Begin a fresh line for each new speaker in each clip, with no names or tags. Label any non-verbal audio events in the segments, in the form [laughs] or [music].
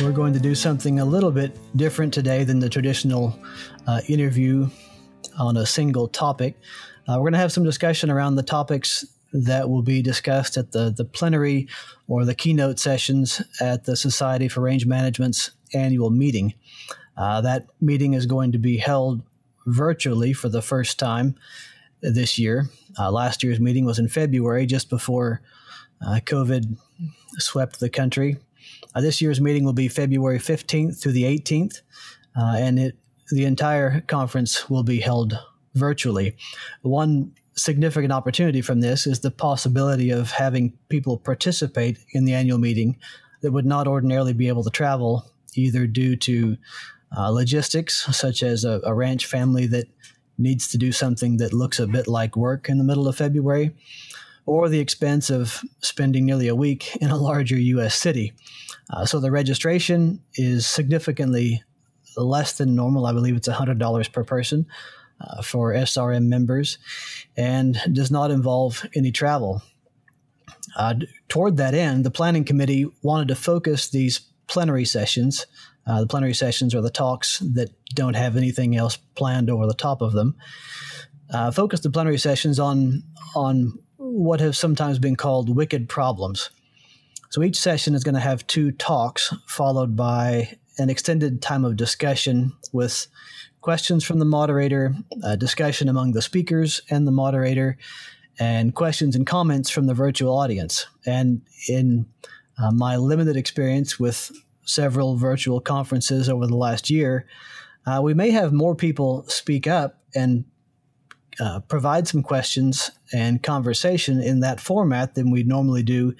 We're going to do something a little bit different today than the traditional uh, interview on a single topic. Uh, we're going to have some discussion around the topics that will be discussed at the, the plenary or the keynote sessions at the Society for Range Management's annual meeting. Uh, that meeting is going to be held virtually for the first time this year. Uh, last year's meeting was in February, just before uh, COVID swept the country. Uh, this year's meeting will be February 15th through the 18th, uh, and it, the entire conference will be held virtually. One significant opportunity from this is the possibility of having people participate in the annual meeting that would not ordinarily be able to travel, either due to uh, logistics, such as a, a ranch family that needs to do something that looks a bit like work in the middle of February, or the expense of spending nearly a week in a larger U.S. city. Uh, so the registration is significantly less than normal. I believe it's $100 per person uh, for SRM members and does not involve any travel. Uh, toward that end, the planning committee wanted to focus these plenary sessions. Uh, the plenary sessions are the talks that don't have anything else planned over the top of them. Uh, focus the plenary sessions on on what have sometimes been called wicked problems. So each session is going to have two talks, followed by an extended time of discussion with questions from the moderator, discussion among the speakers and the moderator, and questions and comments from the virtual audience. And in uh, my limited experience with several virtual conferences over the last year, uh, we may have more people speak up and uh, provide some questions and conversation in that format than we normally do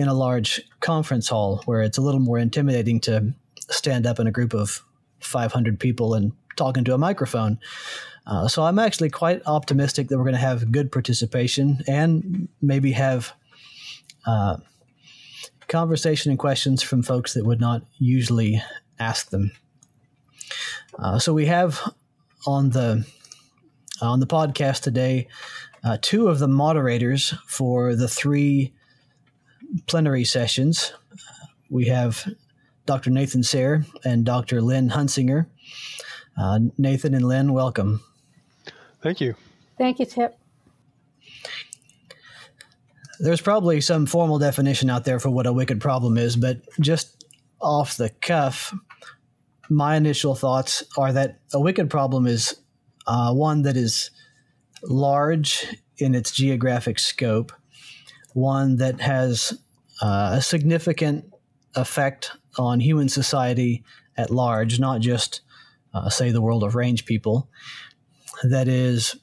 in a large conference hall, where it's a little more intimidating to stand up in a group of 500 people and talk into a microphone. Uh, so I'm actually quite optimistic that we're going to have good participation and maybe have uh, conversation and questions from folks that would not usually ask them. Uh, so we have on the on the podcast today, uh, two of the moderators for the three plenary sessions. We have Dr. Nathan Sayre and Dr. Lynn Huntsinger. Uh, Nathan and Lynn, welcome.
Thank you.
Thank you, Tip.
There's probably some formal definition out there for what a wicked problem is, but just off the cuff, my initial thoughts are that a wicked problem is uh, one that is large in its geographic scope, one that has uh, a significant effect on human society at large, not just, uh, say, the world of range people, that is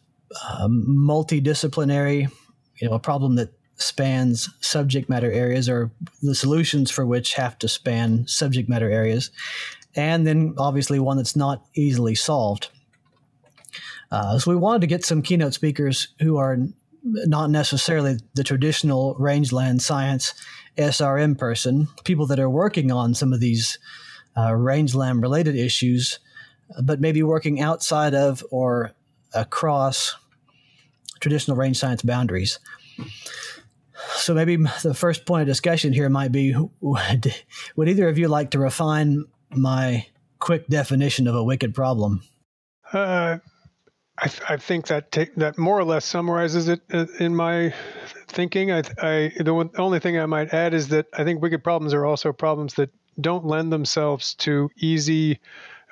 um, multidisciplinary, you know, a problem that spans subject matter areas or the solutions for which have to span subject matter areas, and then obviously one that's not easily solved. Uh, so we wanted to get some keynote speakers who are not necessarily the traditional rangeland science SRM person, people that are working on some of these uh, rangeland related issues, but maybe working outside of or across traditional range science boundaries. So maybe the first point of discussion here might be: Would, [laughs] would either of you like to refine my quick definition of a wicked problem?
Uh, I, I, think that that more or less summarizes it uh, in my thinking. I, I the, one, only thing I might add is that I think wicked problems are also problems that don't lend themselves to easy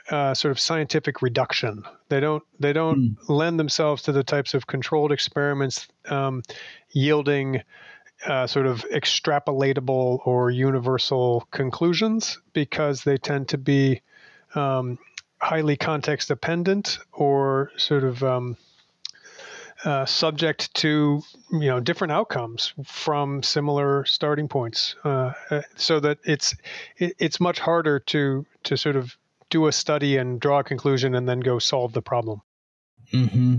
uh, sort of scientific reduction. They don't they don't mm. lend themselves to the types of controlled experiments um, yielding uh, sort of extrapolatable or universal conclusions because they tend to be um, highly context dependent or sort of um, uh, subject to you know different outcomes from similar starting points, uh, uh, so that it's it, it's much harder to to sort of do a study and draw a conclusion and then go solve the problem.
Mm-hmm.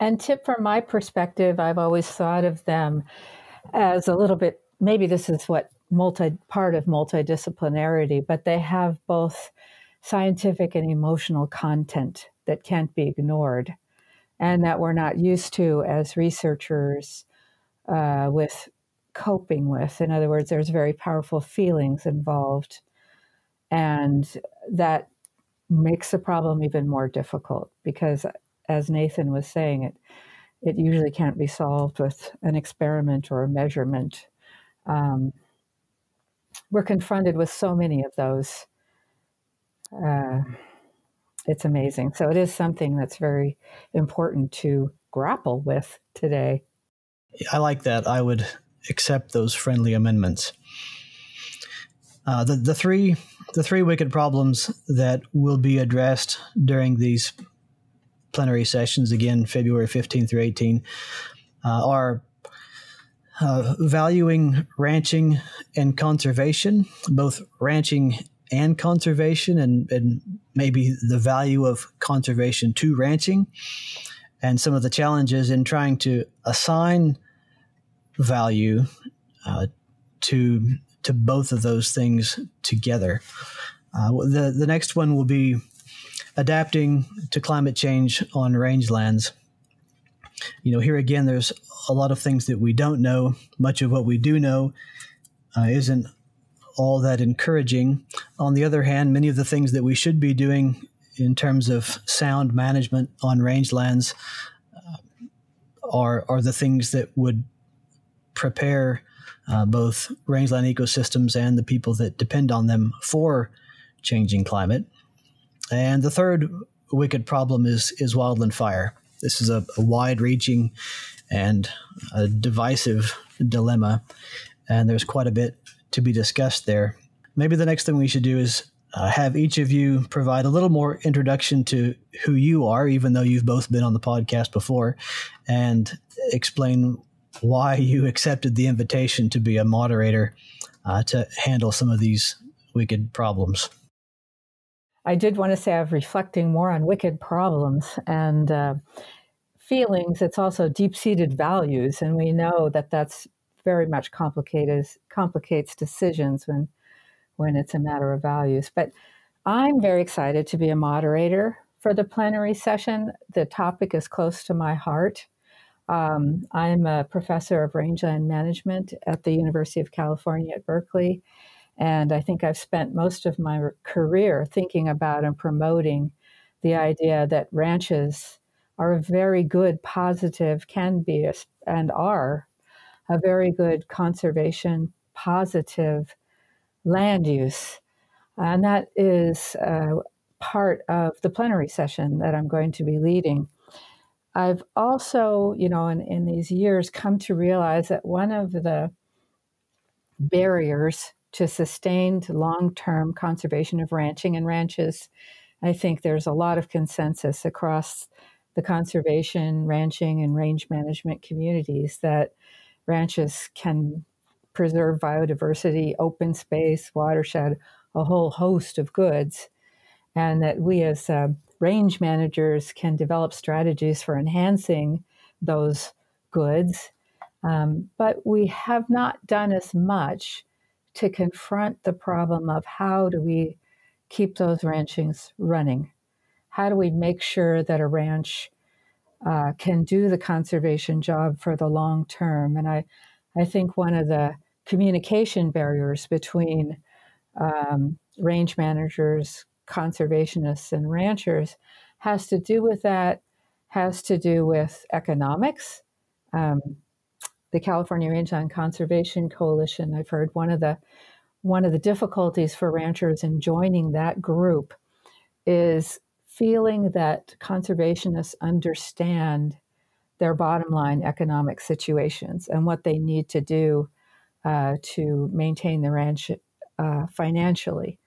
And tip from my perspective, I've always thought of them as a little bit. Maybe this is what multi part of multidisciplinarity, but they have both scientific and emotional content that can't be ignored, and that we're not used to as researchers uh, with coping with. In other words, there's very powerful feelings involved, and that makes the problem even more difficult because, as Nathan was saying, it it usually can't be solved with an experiment or a measurement. Um, we're confronted with so many of those. Uh, it's amazing. So it is something that's very important to grapple with today.
I like that. I would accept those friendly amendments. Uh, the the three the three wicked problems that will be addressed during these plenary sessions again February 15 through 18 uh, are uh, valuing ranching and conservation, both ranching and conservation, and, and maybe the value of conservation to ranching, and some of the challenges in trying to assign value uh, to to both of those things together. Uh, the the next one will be adapting to climate change on rangelands. You know, here again, there's a lot of things that we don't know. Much of what we do know uh, isn't all that encouraging. On the other hand, many of the things that we should be doing in terms of sound management on rangelands uh, are are the things that would prepare uh, both rangeland ecosystems and the people that depend on them for changing climate. And the third wicked problem is is wildland fire. This is a, a wide-reaching and a divisive dilemma, and there's quite a bit to be discussed there. Maybe the next thing we should do is uh, have each of you provide a little more introduction to who you are, even though you've both been on the podcast before, and explain why you accepted the invitation to be a moderator uh, to handle some of these wicked problems.
I did want to say I was reflecting more on wicked problems and uh, feelings. It's also deep seated values, and we know that that's very much complicated complicates decisions when when it's a matter of values. But I'm very excited to be a moderator for the plenary session. The topic is close to my heart. Um, I'm a professor of rangeland management at the University of California at Berkeley. And I think I've spent most of my career thinking about and promoting the idea that ranches are a very good, positive, can be, and are a very good conservation, positive land use. And that is uh, part of the plenary session that I'm going to be leading. I've also, you know, in, in these years come to realize that one of the barriers to sustained long term conservation of ranching and ranches, I think there's a lot of consensus across the conservation, ranching, and range management communities that ranches can preserve biodiversity, open space, watershed, a whole host of goods, and that we as uh, range managers can develop strategies for enhancing those goods. Um, but we have not done as much to confront the problem of how do we keep those ranchings running? How do we make sure that a ranch uh, can do the conservation job for the long term? And I, I think one of the communication barriers between um, range managers, conservationists and ranchers has to do with that, has to do with economics. Um, the California Range Rangeland Conservation Coalition, I've heard one of the one of the difficulties for ranchers in joining that group is feeling that conservationists understand their bottom line economic situations and what they need to do uh, to maintain the ranch uh, financially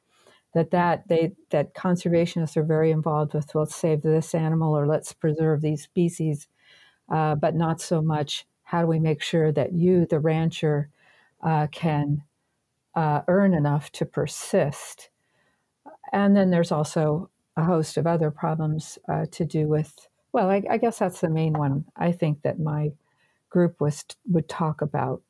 that that they that conservationists are very involved with let's save this animal or let's preserve these species, uh, but not so much how do we make sure that you, the rancher, uh, can uh, earn enough to persist. And then there's also a host of other problems uh, to do with, well, I, I, guess that's the main one I think that my group was would talk about.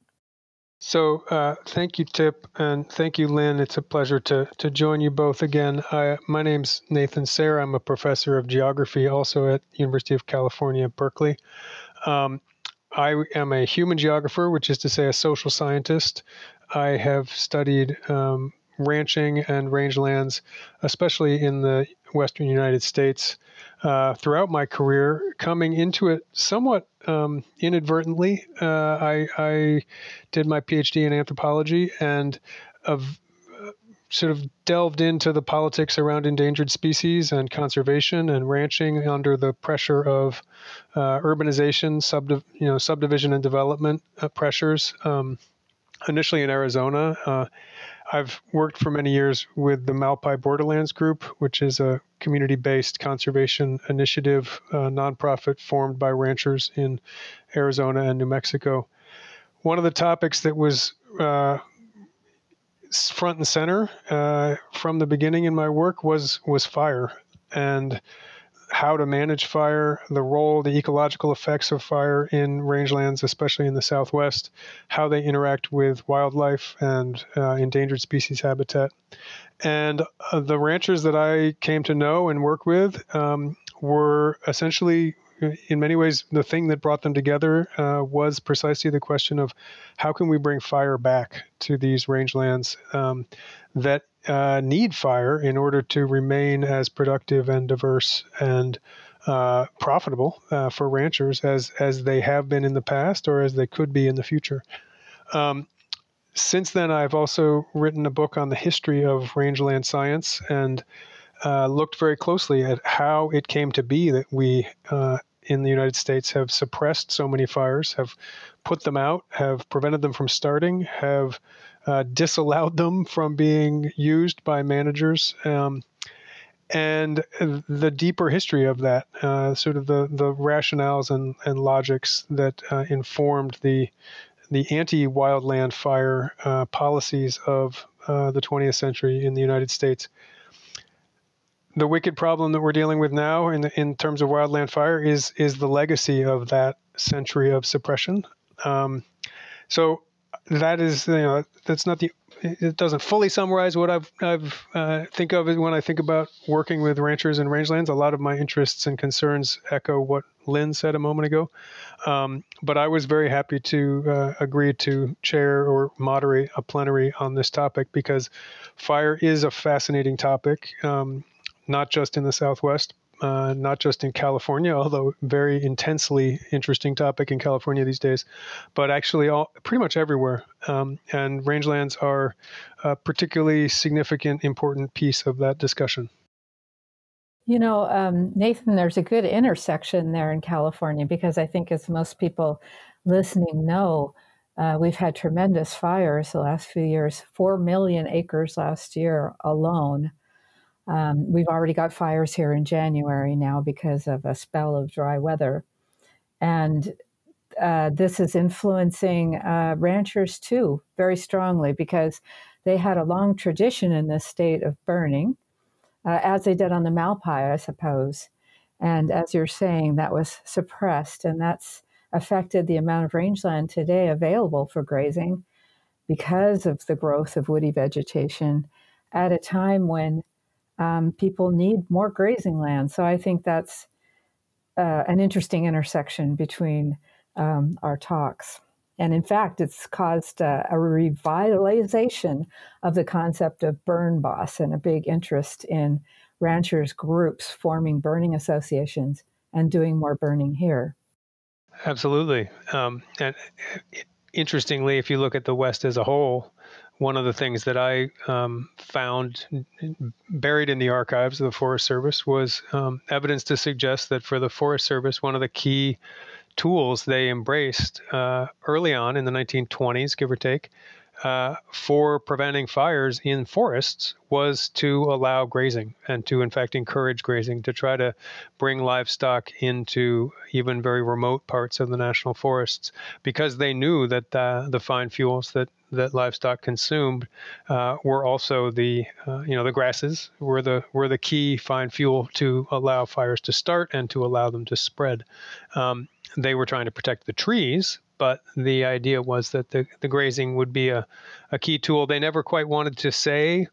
So uh, thank you, Tip, and thank you, Lynn. It's a pleasure to, to join you both again. I, my name's Nathan Sayre. I'm a professor of geography also at University of California, Berkeley. Um, I am a human geographer, which is to say a social scientist. I have studied um, ranching and rangelands, especially in the western United States, uh, throughout my career, coming into it somewhat um, inadvertently. Uh, I, I, did my PhD in anthropology and of, uh, sort of delved into the politics around endangered species and conservation and ranching under the pressure of uh, urbanization, you know, subdivision and development uh, pressures. Um, initially in Arizona uh, I've worked for many years with the Malpai Borderlands Group, which is a community based conservation initiative, nonprofit formed by ranchers in Arizona and New Mexico. One of the topics that was uh, front and center uh, from the beginning in my work was was fire and how to manage fire, the role, the ecological effects of fire in rangelands, especially in the Southwest, how they interact with wildlife and uh, endangered species habitat. And uh, the ranchers that I came to know and work with um, were essentially in many ways, the thing that brought them together uh, was precisely the question of how can we bring fire back to these rangelands um, that uh, need fire in order to remain as productive and diverse and uh, profitable uh, for ranchers as as they have been in the past or as they could be in the future. Um, since then, I've also written a book on the history of rangeland science and uh, looked very closely at how it came to be that we uh, in the United States have suppressed so many fires, have put them out, have prevented them from starting, have uh, disallowed them from being used by managers. Um, and the deeper history of that, uh, sort of the, the rationales and, and logics that uh, informed the the anti-wildland fire uh, policies of uh, the 20th century in the United States. The wicked problem that we're dealing with now, in in terms of wildland fire, is is the legacy of that century of suppression. Um, so that is you know that's not the it doesn't fully summarize what I've I've uh, think of when I think about working with ranchers and rangelands. A lot of my interests and concerns echo what Lynn said a moment ago. Um, but I was very happy to uh, agree to chair or moderate a plenary on this topic because fire is a fascinating topic, um, not just in the Southwest, uh, not just in California, although very intensely interesting topic in California these days, but actually all pretty much everywhere. Um, and rangelands are a particularly significant, important piece of that discussion.
You know, um, Nathan, there's a good intersection there in California because I think, as most people listening know, uh, we've had tremendous fires the last few years, 4 million acres last year alone. Um, we've already got fires here in January now because of a spell of dry weather. And uh, this is influencing uh, ranchers too very strongly because they had a long tradition in this state of burning, uh, as they did on the Malpai, I suppose. And as you're saying, that was suppressed, and that's affected the amount of rangeland today available for grazing because of the growth of woody vegetation at a time when um, people need more grazing land. So I think that's uh, an interesting intersection between um, our talks. And in fact, it's caused a, revitalization of the concept of burn boss and a big interest in ranchers' groups forming burning associations and doing more burning here.
Absolutely. Um, and interestingly, if you look at the West as a whole, one of the things that I um, found buried in the archives of the Forest Service was um, evidence to suggest that for the Forest Service, one of the key tools they embraced uh, early on in the 1920s, give or take, uh, for preventing fires in forests was to allow grazing and to, in fact, encourage grazing to try to bring livestock into even very remote parts of the national forests because they knew that uh, the fine fuels that that livestock consumed uh, were also the uh, you know the grasses were the were the key fine fuel to allow fires to start and to allow them to spread. Um, they were trying to protect the trees, but the idea was that the, the grazing would be a, a key tool. They never quite wanted to say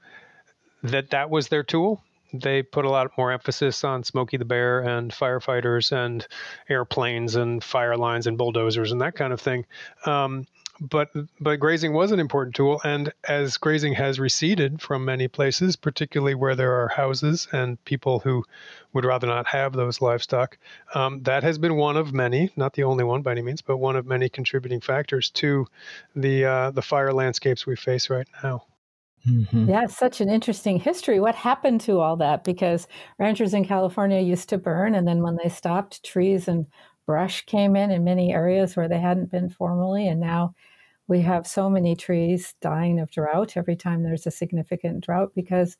that that was their tool. They put a lot more emphasis on Smokey the Bear and firefighters and airplanes and fire lines and bulldozers and that kind of thing. Um, but but grazing was an important tool, and as grazing has receded from many places, particularly where there are houses and people who would rather not have those livestock, um, that has been one of many, not the only one by any means, but one of many contributing factors to the uh, the fire landscapes we face right now.
Mm-hmm. Yeah, such an interesting history. What happened to all that? Because ranchers in California used to burn, and then when they stopped, trees and brush came in in many areas where they hadn't been formerly, and now we have so many trees dying of drought every time there's a significant drought because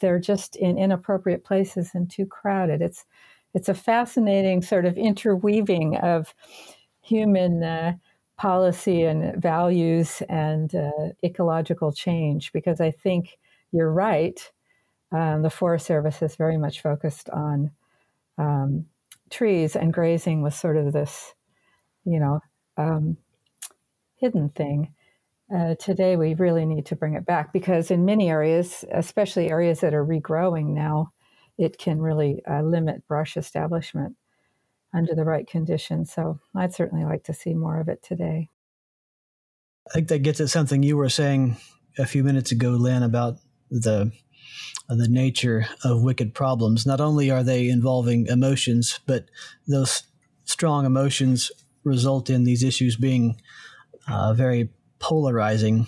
they're just in inappropriate places and too crowded. It's it's a fascinating sort of interweaving of human uh, policy and values and uh, ecological change because I think you're right. Um, the Forest Service is very much focused on um, trees and grazing was sort of this, you know, um, hidden thing. Uh, today, we really need to bring it back because in many areas, especially areas that are regrowing now, it can really uh, limit brush establishment under the right conditions. So I'd certainly like to see more of it today.
I think that gets at something you were saying a few minutes ago, Lynn, about the the nature of wicked problems. Not only are they involving emotions, but those strong emotions result in these issues being uh, very polarizing,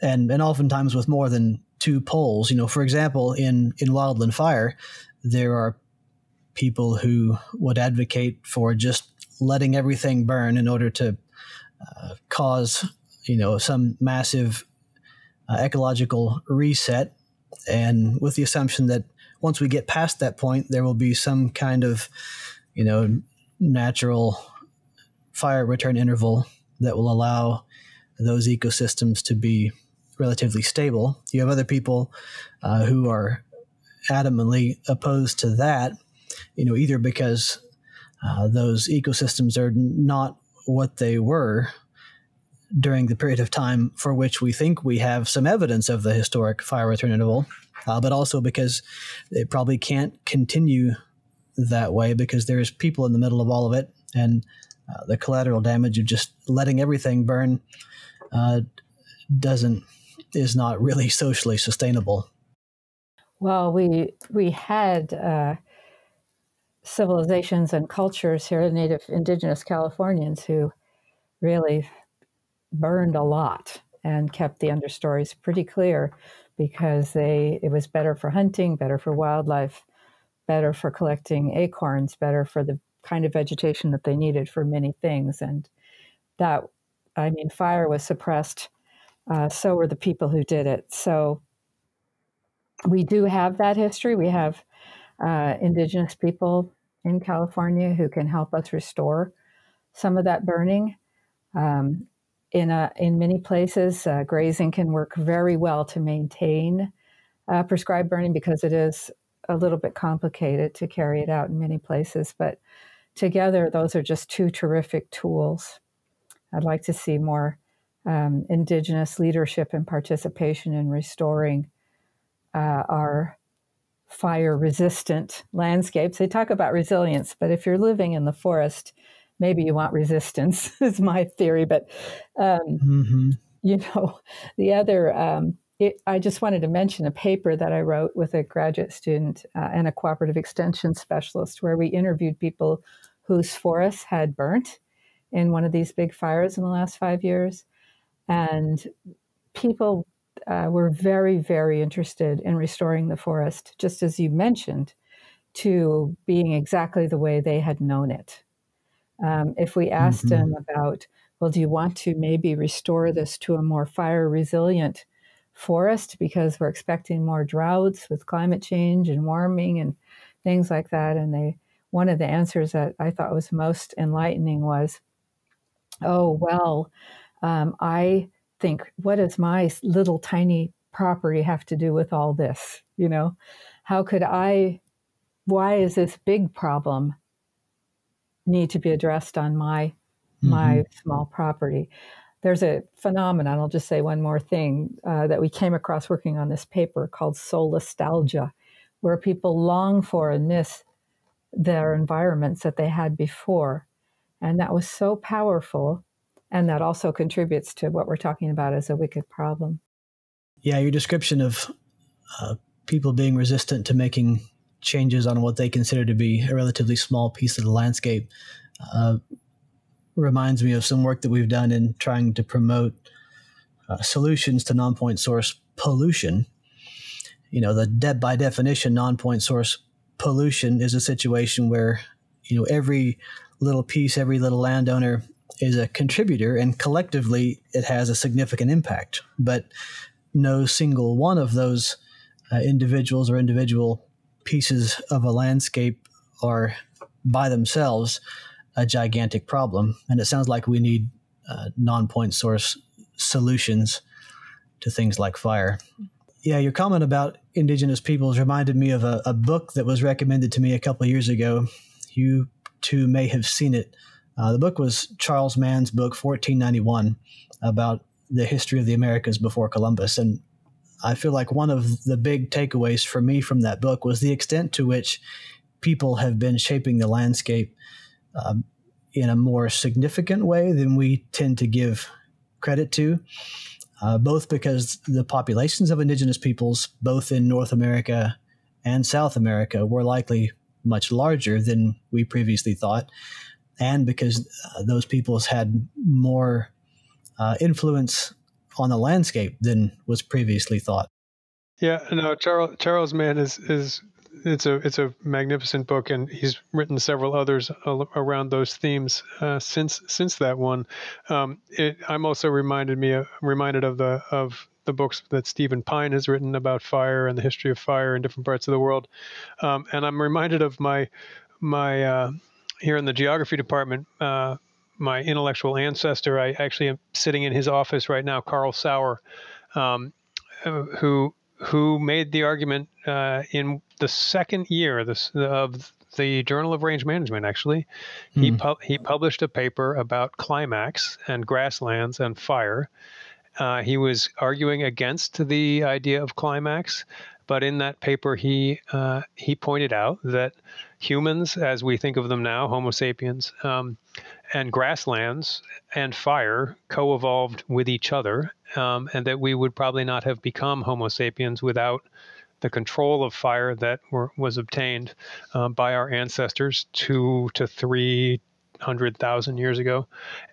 and and oftentimes with more than two poles. You know, for example, in in Wildland Fire, there are people who would advocate for just letting everything burn in order to uh, cause you know some massive uh, ecological reset, and with the assumption that once we get past that point, there will be some kind of you know natural fire return interval that will allow those ecosystems to be relatively stable. You have other people uh, who are adamantly opposed to that, you know, either because uh, those ecosystems are not what they were during the period of time for which we think we have some evidence of the historic fire return interval, uh, but also because it probably can't continue that way because there's people in the middle of all of it and uh, the collateral damage of just letting everything burn uh, doesn't is not really [laughs] socially sustainable.
Well, we we had uh, civilizations and cultures here, native indigenous Californians, who really burned a lot and kept the understories pretty clear because they it was better for hunting, better for wildlife, better for collecting acorns, better for the kind of vegetation that they needed for many things. And that, I mean, fire was suppressed, uh, so were the people who did it. So we do have that history. We have uh, indigenous people in California who can help us restore some of that burning. Um, in, a, in many places, uh, grazing can work very well to maintain uh, prescribed burning because it is a little bit complicated to carry it out in many places. But together, those are just two terrific tools. I'd like to see more um, Indigenous leadership and participation in restoring uh, our fire resistant landscapes. They talk about resilience, but if you're living in the forest, maybe you want resistance, [laughs] is my theory. But, um, mm-hmm. you know, the other, um, it, I just wanted to mention a paper that I wrote with a graduate student uh, and a cooperative extension specialist where we interviewed people whose forests had burnt in one of these big fires in the last five years. And people uh, were very, very interested in restoring the forest, just as you mentioned, to being exactly the way they had known it. Um, if we asked mm-hmm. them about well, do you want to maybe restore this to a more fire resilient forest because we're expecting more droughts with climate change and warming and things like that? And they, one of the answers that I thought was most enlightening was, oh, well, um, I think, what does my little tiny property have to do with all this? You know, how could I, why is this big problem need to be addressed on my mm-hmm. my small property. There's a phenomenon, I'll just say one more thing, uh, that we came across working on this paper called solastalgia, where people long for and miss their environments that they had before. And that was so powerful. And that also contributes to what we're talking about as a wicked problem.
Yeah, your description of uh, people being resistant to making changes on what they consider to be a relatively small piece of the landscape uh, reminds me of some work that we've done in trying to promote uh, solutions to non-point source pollution. You know, the de- by definition, non-point source pollution is a situation where you know every little piece, every little landowner is a contributor, and collectively it has a significant impact. But no single one of those uh, individuals or individual pieces of a landscape are by themselves a gigantic problem. And it sounds like we need uh, non point source solutions to things like fire. Yeah, your comment about indigenous peoples reminded me of a, a book that was recommended to me a couple years ago. You too may have seen it. Uh, the book was Charles Mann's book, 1491, about the history of the Americas before Columbus. And I feel like one of the big takeaways for me from that book was the extent to which people have been shaping the landscape um, in a more significant way than we tend to give credit to, uh, both because the populations of indigenous peoples, both in North America and South America, were likely much larger than we previously thought, and because uh, those peoples had more uh, influence on the landscape than was previously thought.
Yeah, no, Charles Charles Mann is is it's a it's a magnificent book, and he's written several others around those themes uh, since since that one. Um, it, I'm also reminded me uh, reminded of the of the books that Stephen Pyne has written about fire and the history of fire in different parts of the world, um, and I'm reminded of my my uh, here in the geography department. Uh, my intellectual ancestor, I actually am sitting in his office right now, Carl Sauer, um, who who made the argument uh, in the second year of, this, of the Journal of Range Management. Actually, mm. he hmm. pu- he published a paper about climax and grasslands and fire. Uh, he was arguing against the idea of climax, but in that paper, he uh, he pointed out that humans, as we think of them now, Homo sapiens, um, and grasslands and fire co-evolved with each other, um, and that we would probably not have become Homo sapiens without the control of fire that were, was obtained um, by our ancestors two to three hundred thousand years ago,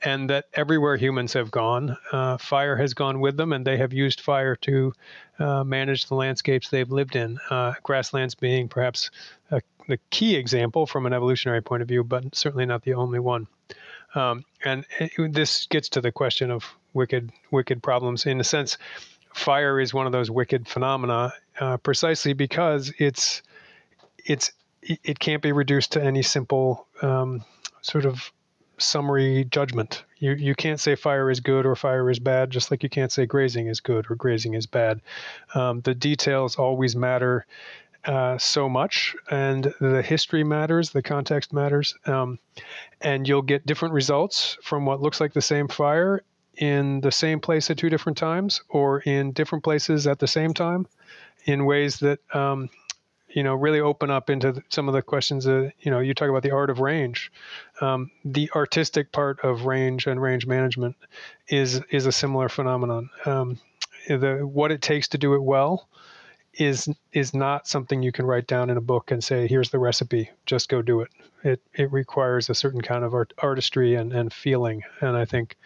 and that everywhere humans have gone, uh, fire has gone with them, and they have used fire to uh, manage the landscapes they've lived in. Uh, grasslands being perhaps a, the key example from an evolutionary point of view, but certainly not the only one. Um, and it, this gets to the question of wicked, wicked problems. In a sense, fire is one of those wicked phenomena, uh, precisely because it's it's it can't be reduced to any simple um, sort of summary judgment. You you can't say fire is good or fire is bad, just like you can't say grazing is good or grazing is bad. Um, the details always matter uh, so much, and the history matters, the context matters, um, and you'll get different results from what looks like the same fire in the same place at two different times, or in different places at the same time, in ways that um, you know really open up into some of the questions that you know you talk about the art of range. Um, the artistic part of range and range management is is a similar phenomenon. Um, the what it takes to do it well is is not something you can write down in a book and say here's the recipe just go do it. It it requires a certain kind of art, artistry and, and feeling. And i think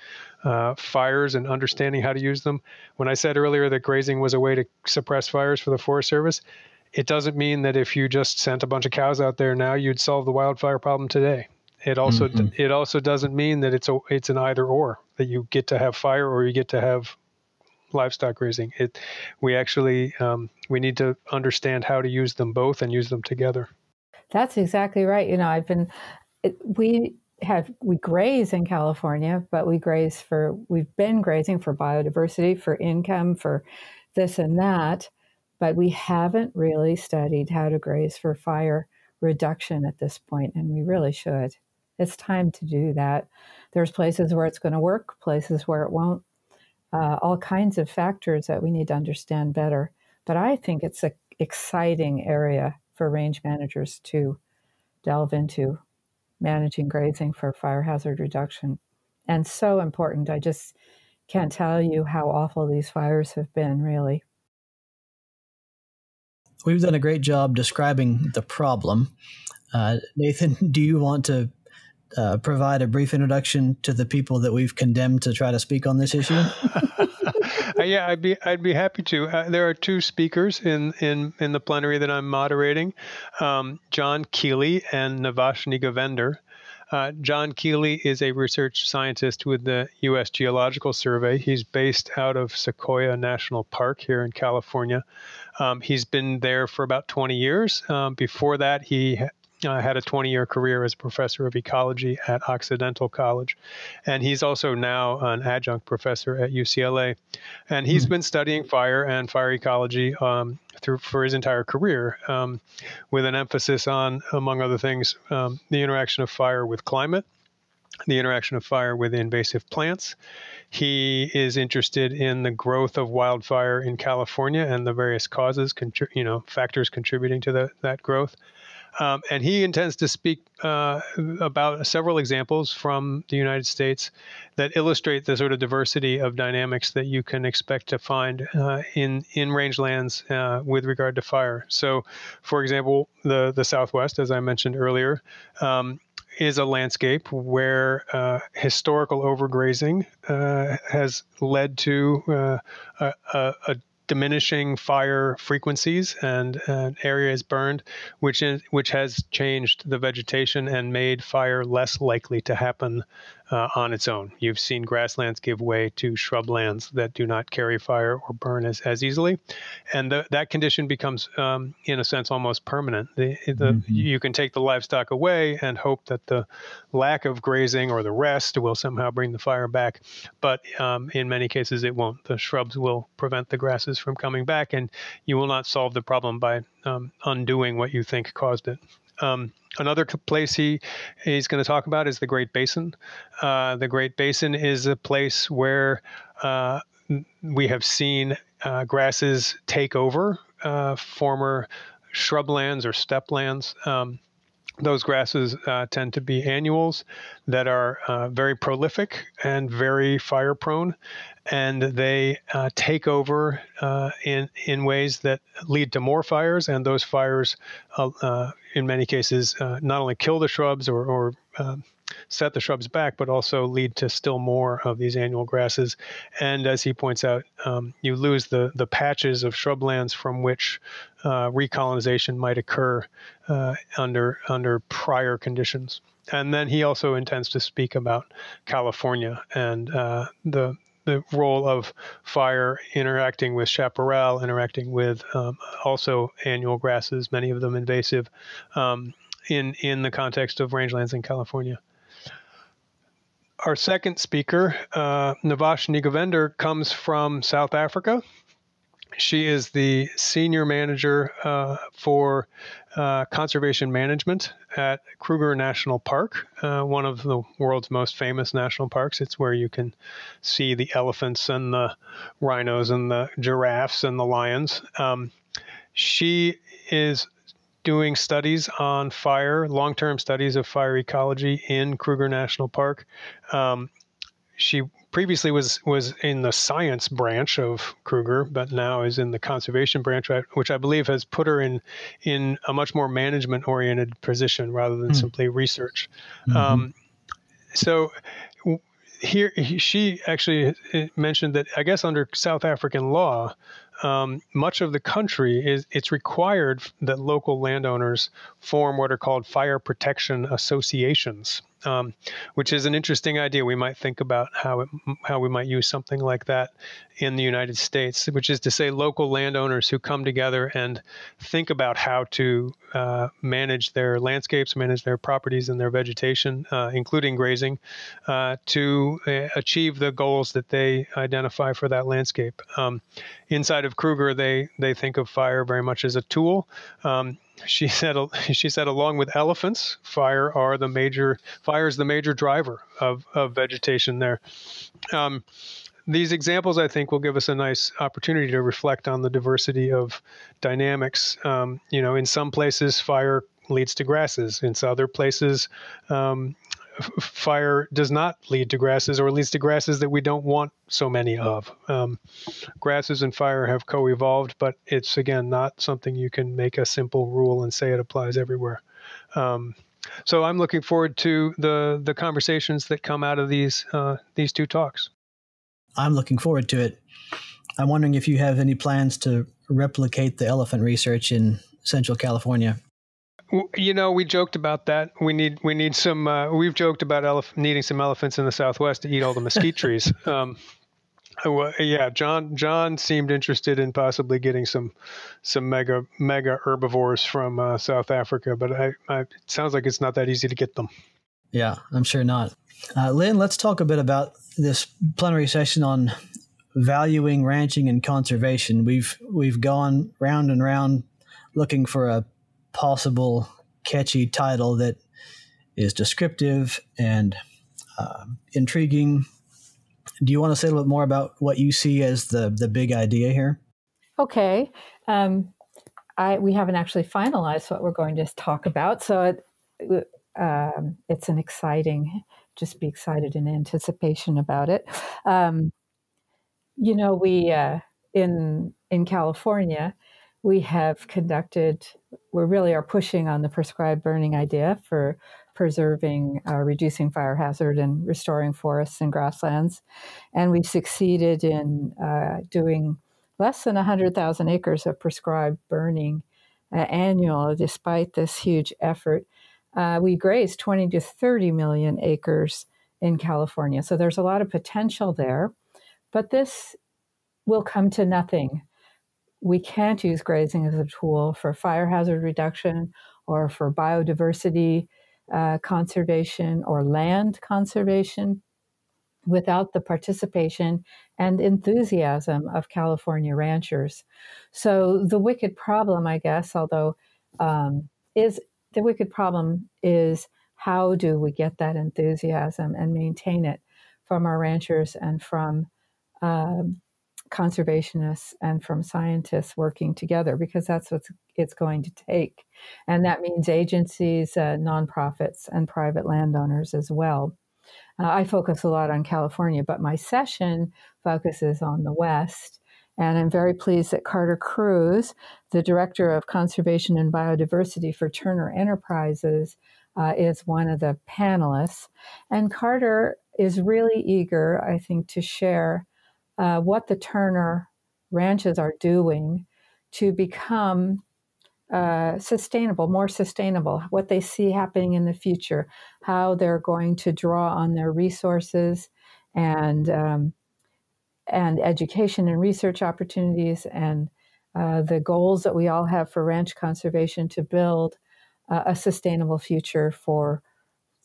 uh, fires and understanding how to use them. When i said earlier that grazing was a way to suppress fires for the forest service it doesn't mean that if you just sent a bunch of cows out there now you'd solve the wildfire problem today. It also mm-hmm. it also doesn't mean that it's a it's an either or that you get to have fire or you get to have livestock grazing. It, we actually um, we need to understand how to use them both and use them together.
That's exactly right. You know, I've been it, we have we graze in California, but we graze for we've been grazing for biodiversity, for income, for this and that, but we haven't really studied how to graze for fire reduction at this point, and we really should. It's time to do that. There's places where it's going to work, places where it won't. Uh, all kinds of factors that we need to understand better. But I think it's an exciting area for range managers to delve into managing grazing for fire hazard reduction. And so important. I just can't tell you how awful these fires have been, really.
We've done a great job describing the problem. Uh, Nathan, [laughs] do you want to uh, provide a brief introduction to the people that we've condemned to try to speak on this issue? [laughs]
uh, yeah, I'd be I'd be happy to. Uh, there are two speakers in, in, in the plenary that I'm moderating, um, John Keeley and Navashni Govender. Uh, John Keeley is a research scientist with the U.S. Geological Survey. He's based out of Sequoia National Park here in California. Um, he's been there for about 20 years. Um, before that, he uh, had a 20 year career as a professor of ecology at Occidental College. And he's also now an adjunct professor at UCLA. And he's mm-hmm. been studying fire and fire ecology um, through for his entire career, um, with an emphasis on, among other things, um, the interaction of fire with climate. The interaction of fire with invasive plants. He is interested in the growth of wildfire in California and the various causes, you know, factors contributing to the, that growth. Um, and he intends to speak uh, about several examples from the United States that illustrate the sort of diversity of dynamics that you can expect to find uh, in in rangelands uh, with regard to fire. So, for example, the the Southwest, as I mentioned earlier. Um, is a landscape where uh, historical overgrazing uh, has led to uh, a, a, a diminishing fire frequencies and, and areas burned, which is, which has changed the vegetation and made fire less likely to happen uh, on its own. You've seen grasslands give way to shrublands that do not carry fire or burn as, as easily. And the, that condition becomes, um, in a sense, almost permanent. The, the, mm-hmm. You can take the livestock away and hope that the lack of grazing or the rest will somehow bring the fire back. But um, in many cases, it won't. The shrubs will prevent the grasses from coming back, and you will not solve the problem by um, undoing what you think caused it. Um, another place he he's going to talk about is the Great Basin. Uh, the Great Basin is a place where uh, we have seen uh, grasses take over uh, former shrublands or steplands. Um, those grasses uh, tend to be annuals that are uh, very prolific and very fire prone, and they uh, take over uh, in in ways that lead to more fires, and those fires, uh, uh, in many cases, not only kill the shrubs or, or set the shrubs back, but also lead to still more of these annual grasses. And as he points out, um, you lose the, the patches of shrublands from which uh, recolonization might occur uh, under under prior conditions. And then he also intends to speak about California and uh, the the role of fire interacting with chaparral, interacting with um, also annual grasses, many of them invasive, um, in in the context of rangelands in California our second speaker, uh, Navashni Govender, comes from South Africa. She is the senior manager uh, for uh, conservation management at Kruger National Park, uh, one of the world's most famous national parks. It's where you can see the elephants and the rhinos and the giraffes and the lions. Um, she is doing studies on fire, long term studies of fire ecology in Kruger National Park. Um, she previously was was in the science branch of Kruger, but now is in the conservation branch, which I believe has put her in in a much more management oriented position rather than mm. simply research. Mm-hmm. Um, so here she actually mentioned that I guess under South African law, um, much of the country is it's required that local landowners form what are called fire protection associations. Um, which is an interesting idea. We might think about how it, how we might use something like that in the United States, which is to say, local landowners who come together and think about how to uh, manage their landscapes, manage their properties and their vegetation, uh, including grazing, uh, to uh, achieve the goals that they identify for that landscape. Um, inside of Kruger, they they think of fire very much as a tool. Um, she said [laughs] she said along with elephants fire are the major fire is the major driver of, of vegetation there. Um, these examples i think will give us a nice opportunity to reflect on the diversity of dynamics. Um, you know in some places fire leads to grasses. In other places um, fire does not lead to grasses or leads to grasses that we don't want so many of. Um, grasses and fire have co evolved, but it's again not something you can make a simple rule and say it applies everywhere. Um, so I'm looking forward to the the conversations that come out of these uh, these two talks.
I'm looking forward to it. I'm wondering if you have any plans to replicate the elephant research in Central California.
You know, we joked about that. We need we need some. Uh, we've joked about elef- needing some elephants in the Southwest to eat all the mesquite [laughs] trees. Um, well, yeah, John John seemed interested in possibly getting some some mega mega herbivores from uh, South Africa, but I, I, it sounds like it's not that easy to get them.
Yeah, I'm sure not. Uh, Lynn, let's talk a bit about this plenary session on valuing ranching and conservation. We've we've gone round and round looking for a possible catchy title that is descriptive and uh, intriguing. Do you want to say a little bit more about what you see as the the big idea here?
Okay, um, I we haven't actually finalized what we're going to talk about, so it, um, it's an exciting. Just be excited in anticipation about it. Um, you know, we uh, in in California, we have conducted, we really are pushing on the prescribed burning idea for preserving, uh, reducing fire hazard, and restoring forests and grasslands. And we've succeeded in uh, doing less than 100,000 acres of prescribed burning uh, annual, despite this huge effort. Uh, we grazed 20 to 30 million acres in California. So there's a lot of potential there. But this will come to nothing we can't use grazing as a tool for fire hazard reduction or for biodiversity uh, conservation or land conservation without the participation and enthusiasm of California ranchers. So the wicked problem, I guess, although um, is the wicked problem is how do we get that enthusiasm and maintain it from our ranchers and from um, conservationists and from scientists working together because that's what it's going to take. And that means agencies, uh, nonprofits, and private landowners as well. Uh, I focus a lot on California, but my session focuses on the West. And I'm very pleased that Carter Kruse, the Director of Conservation and Biodiversity for Turner Enterprises, uh, is one of the panelists. And Carter is really eager, I think, to share uh, what the Turner ranches are doing to become uh, sustainable, more sustainable, what they see happening in the future, how they're going to draw on their resources and um, and education and research opportunities and uh, the goals that we all have for ranch conservation to build uh, a sustainable future for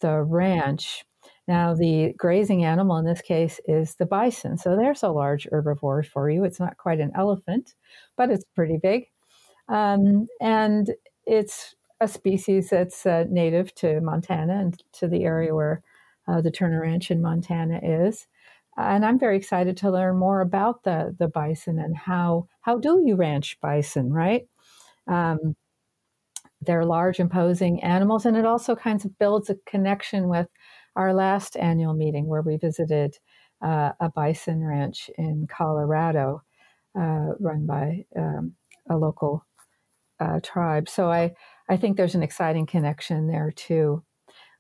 the ranch. Now, the grazing animal in this case is the bison. So there's a large herbivore for you. It's not quite an elephant, but it's pretty big. Um, and it's a species that's uh, native to Montana and to the area where uh, the Turner Ranch in Montana is. And I'm very excited to learn more about the, the bison and how, how do you ranch bison, right? Um, they're large, imposing animals, and it also kind of builds a connection with our last annual meeting where we visited uh, a bison ranch in Colorado uh, run by um, a local uh, tribe. So I, I think there's an exciting connection there too.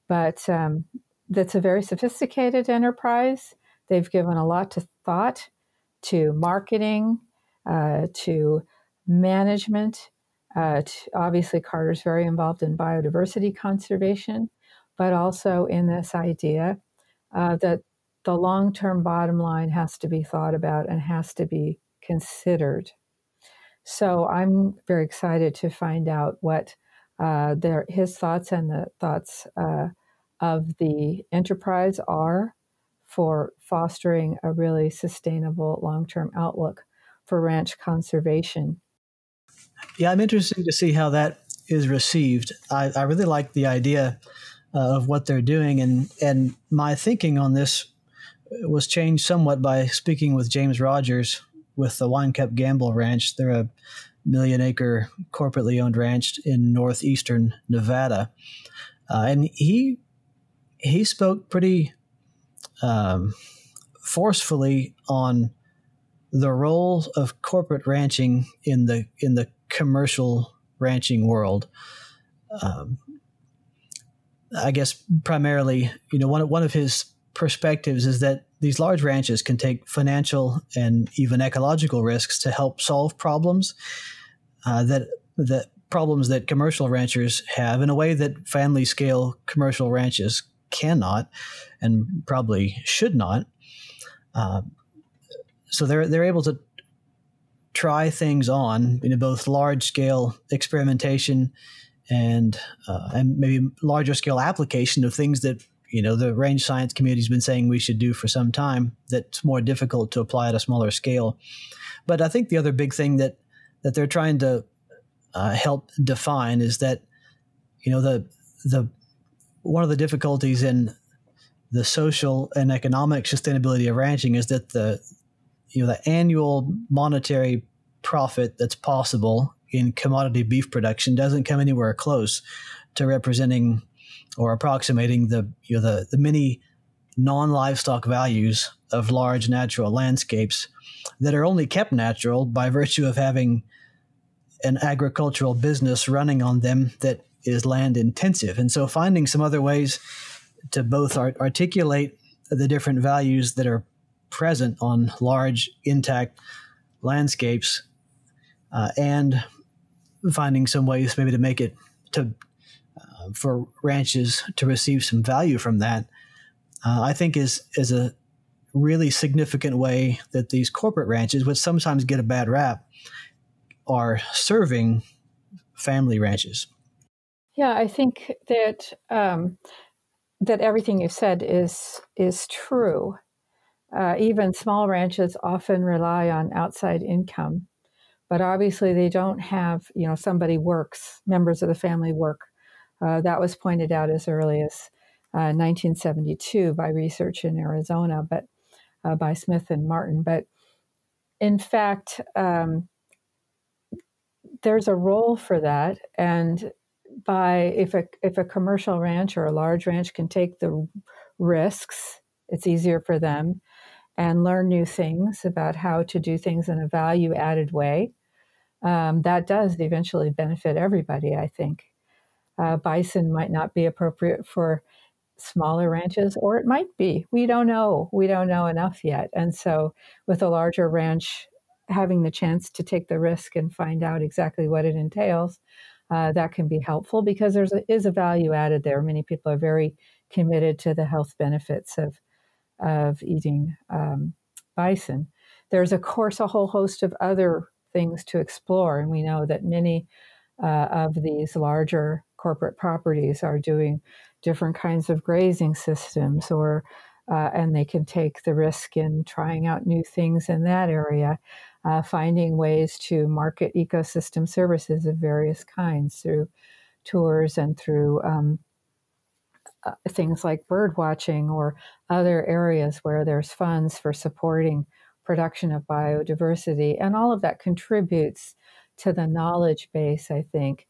But um, that's a very sophisticated enterprise. They've given a lot to thought, to marketing, uh, to management. Uh, to, obviously, Carter's very involved in biodiversity conservation but also in this idea uh, that the long term bottom line has to be thought about and has to be considered. So I'm very excited to find out what uh, their, his thoughts and the thoughts uh, of the enterprise are for fostering a really sustainable long term outlook for ranch conservation.
Yeah, I'm interested to see how that is received. I, I really like the idea uh, of what they're doing, and and my thinking on this was changed somewhat by speaking with James Rogers with the Winecup Gamble Ranch. They're a million acre corporately owned ranch in northeastern Nevada, uh, and he he spoke pretty um, forcefully on the role of corporate ranching in the in the commercial ranching world. Um, I guess primarily, you know, one one of his perspectives is that these large ranches can take financial and even ecological risks to help solve problems uh, that that problems that commercial ranchers have in a way that family scale commercial ranches cannot and probably should not. Uh, so they're they're able to try things on in both large scale experimentation and uh, and maybe larger scale application of things that you know the range science community has been saying we should do for some time that's more difficult to apply at a smaller scale. But i think the other big thing that that they're trying to uh, help define is that you know the the one of the difficulties in the social and economic sustainability of ranching is that the you know the annual monetary profit that's possible in commodity beef production doesn't come anywhere close to representing or approximating the you know the, the many non-livestock values of large natural landscapes that are only kept natural by virtue of having an agricultural business running on them that is land intensive. And so finding some other ways to both art- articulate the different values that are present on large intact landscapes uh, and finding some ways maybe to make it to uh, for ranches to receive some value from that uh, i think is is a really significant way that these corporate ranches which sometimes get a bad rap are serving family ranches.
Yeah i think that um, that everything you said is is true. Uh, even small ranches often rely on outside income but obviously they don't have you know somebody works members of the family work. Uh, that was pointed out as early as uh, 1972 by research in arizona but uh, by smith and martin. But in fact um, there's a role for that and by if a if a commercial ranch or a large ranch can take the risks it's easier for them and learn new things about how to do things in a value added way, um, that does eventually benefit everybody, I think. Uh, bison might not be appropriate for smaller ranches, or it might be. We don't know. We don't know enough yet. And so, with a larger ranch, having the chance to take the risk and find out exactly what it entails, uh, that can be helpful because there is a value added there. Many people are very committed to the health benefits of of eating um, bison. There's, of course, a whole host of other things to explore, and we know that many uh, of these larger corporate properties are doing different kinds of grazing systems, or uh, and they can take the risk in trying out new things in that area, uh, finding ways to market ecosystem services of various kinds through tours and through um, uh, things like bird watching or other areas where there's funds for supporting production of biodiversity. And all of that contributes to the knowledge base, I think,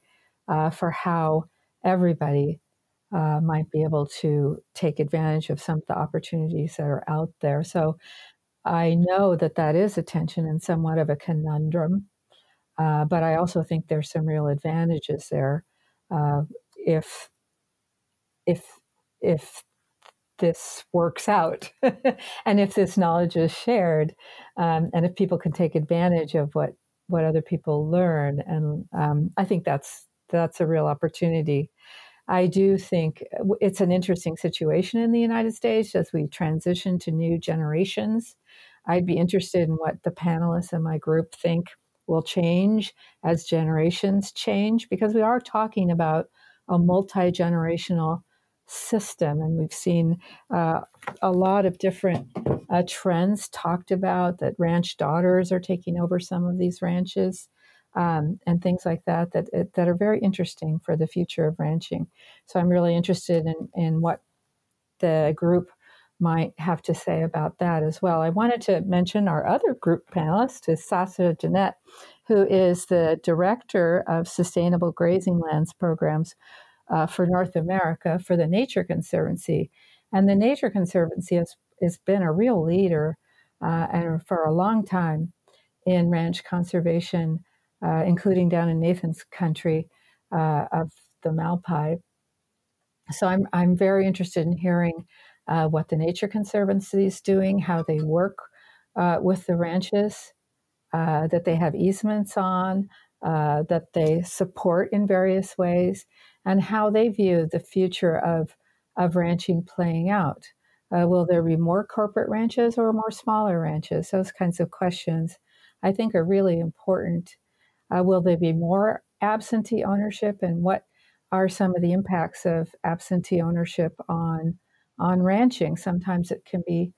uh, for how everybody uh, might be able to take advantage of some of the opportunities that are out there. So I know that that is a tension and somewhat of a conundrum, uh, but I also think there's some real advantages there uh, if if if this works out [laughs] and if this knowledge is shared um, and if people can take advantage of what what other people learn and um, i think that's that's a real opportunity I do think it's an interesting situation in the United States as we transition to new generations. I'd be interested in what the panelists in my group think will change as generations change because we are talking about a multi generational system. And we've seen uh, a lot of different uh, trends talked about that ranch daughters are taking over some of these ranches. Um, and things like that, that that are very interesting for the future of ranching. So I'm really interested in, in what the group might have to say about that as well. I wanted to mention our other group panelist is Sasha Gennet, who is the director of Sustainable Grazing Lands Programs uh, for North America for the Nature Conservancy. And the Nature Conservancy has, has been a real leader uh, and for a long time in ranch conservation, uh, including down in Nathan's country uh, of the Malpai. So I'm, I'm very interested in hearing uh, what the Nature Conservancy is doing, how they work uh, with the ranches that they have easements on, that they support in various ways, and how they view the future of, of ranching playing out. Uh, will there be more corporate ranches or more smaller ranches? Those kinds of questions I think are really important. Uh, will there be more absentee ownership, and what are some of the impacts of absentee ownership on on ranching? Sometimes it can be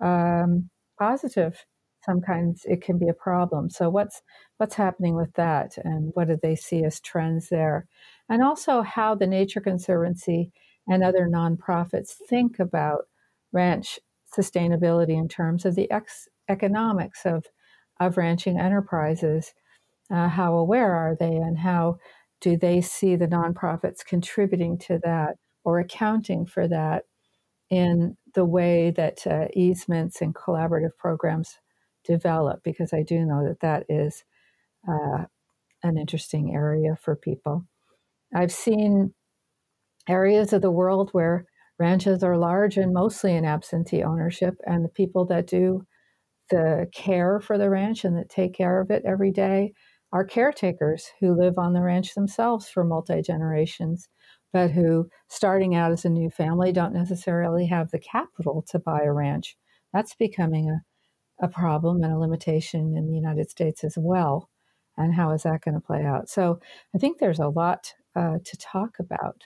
um, positive sometimes it can be a problem. So what's what's happening with that, and what do they see as trends there, and also how the Nature Conservancy and other nonprofits think about ranch sustainability in terms of the ex- economics of of ranching enterprises. Uh, how aware are they, and how do they see the nonprofits contributing to that or accounting for that in the way that uh, easements and collaborative programs develop because I do know that that is uh, an interesting area for people. I've seen areas of the world where ranches are large and mostly in absentee ownership, and the people that do the care for the ranch and that take care of it every day are caretakers who live on the ranch themselves for multi generations, but who, starting out as a new family, don't necessarily have the capital to buy a ranch. That's becoming a a problem and a limitation in the United States as well. And how is that going to play out? So I think there's a lot uh, to talk about.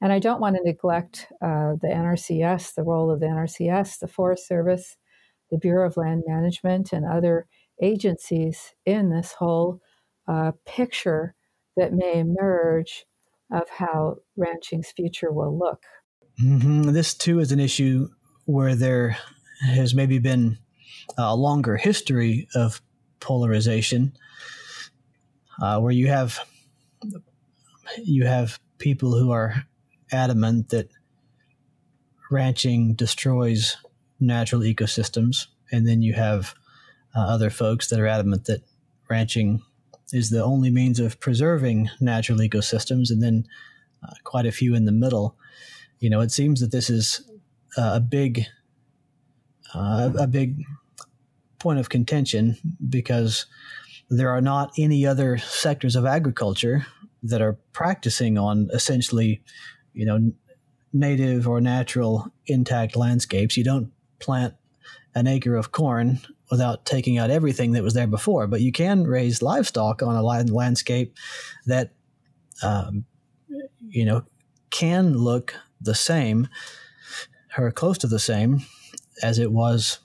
And I don't want to neglect uh, the NRCS, the role of the NRCS, the Forest Service, the Bureau of Land Management, and other agencies in this whole uh, picture that may emerge of how ranching's future will look.
Mm-hmm. This, too, is an issue where there has maybe been a longer history of polarization, uh, where you have you have people who are adamant that ranching destroys natural ecosystems, and then you have uh, other folks that are adamant that ranching is the only means of preserving natural ecosystems, and then uh, quite a few in the middle. You know, it seems that this is uh, a big, uh, a big point of contention because there are not any other sectors of agriculture that are practicing on essentially, you know, native or natural intact landscapes. You don't plant an acre of corn without taking out everything that was there before, but you can raise livestock on a landscape that, um, you know, can look the same or close to the same as it was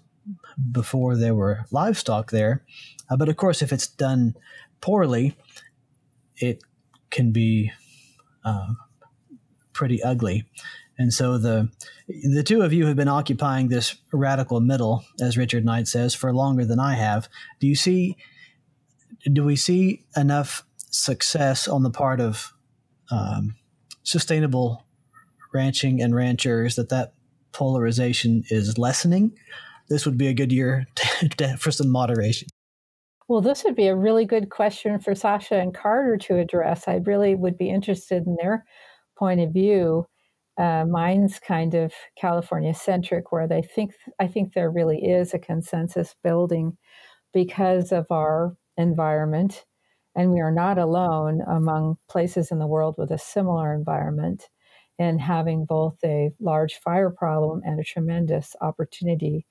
before there were livestock there. Uh, but of course, if it's done poorly, it can be uh, pretty ugly. And so the the two of you have been occupying this radical middle, as Richard Knight says, for longer than I have. Do you see? Do we see enough success on the part of um, sustainable ranching and ranchers that that polarization is lessening, this would be a good year [laughs] to, to, for some moderation?
Well, this would be a really good question for Sasha and Carter to address. I really would be interested in their point of view. Uh, mine's kind of California centric, where they think I think there really is a consensus building because of our environment, and we are not alone among places in the world with a similar environment. and having both a large fire problem and a tremendous opportunity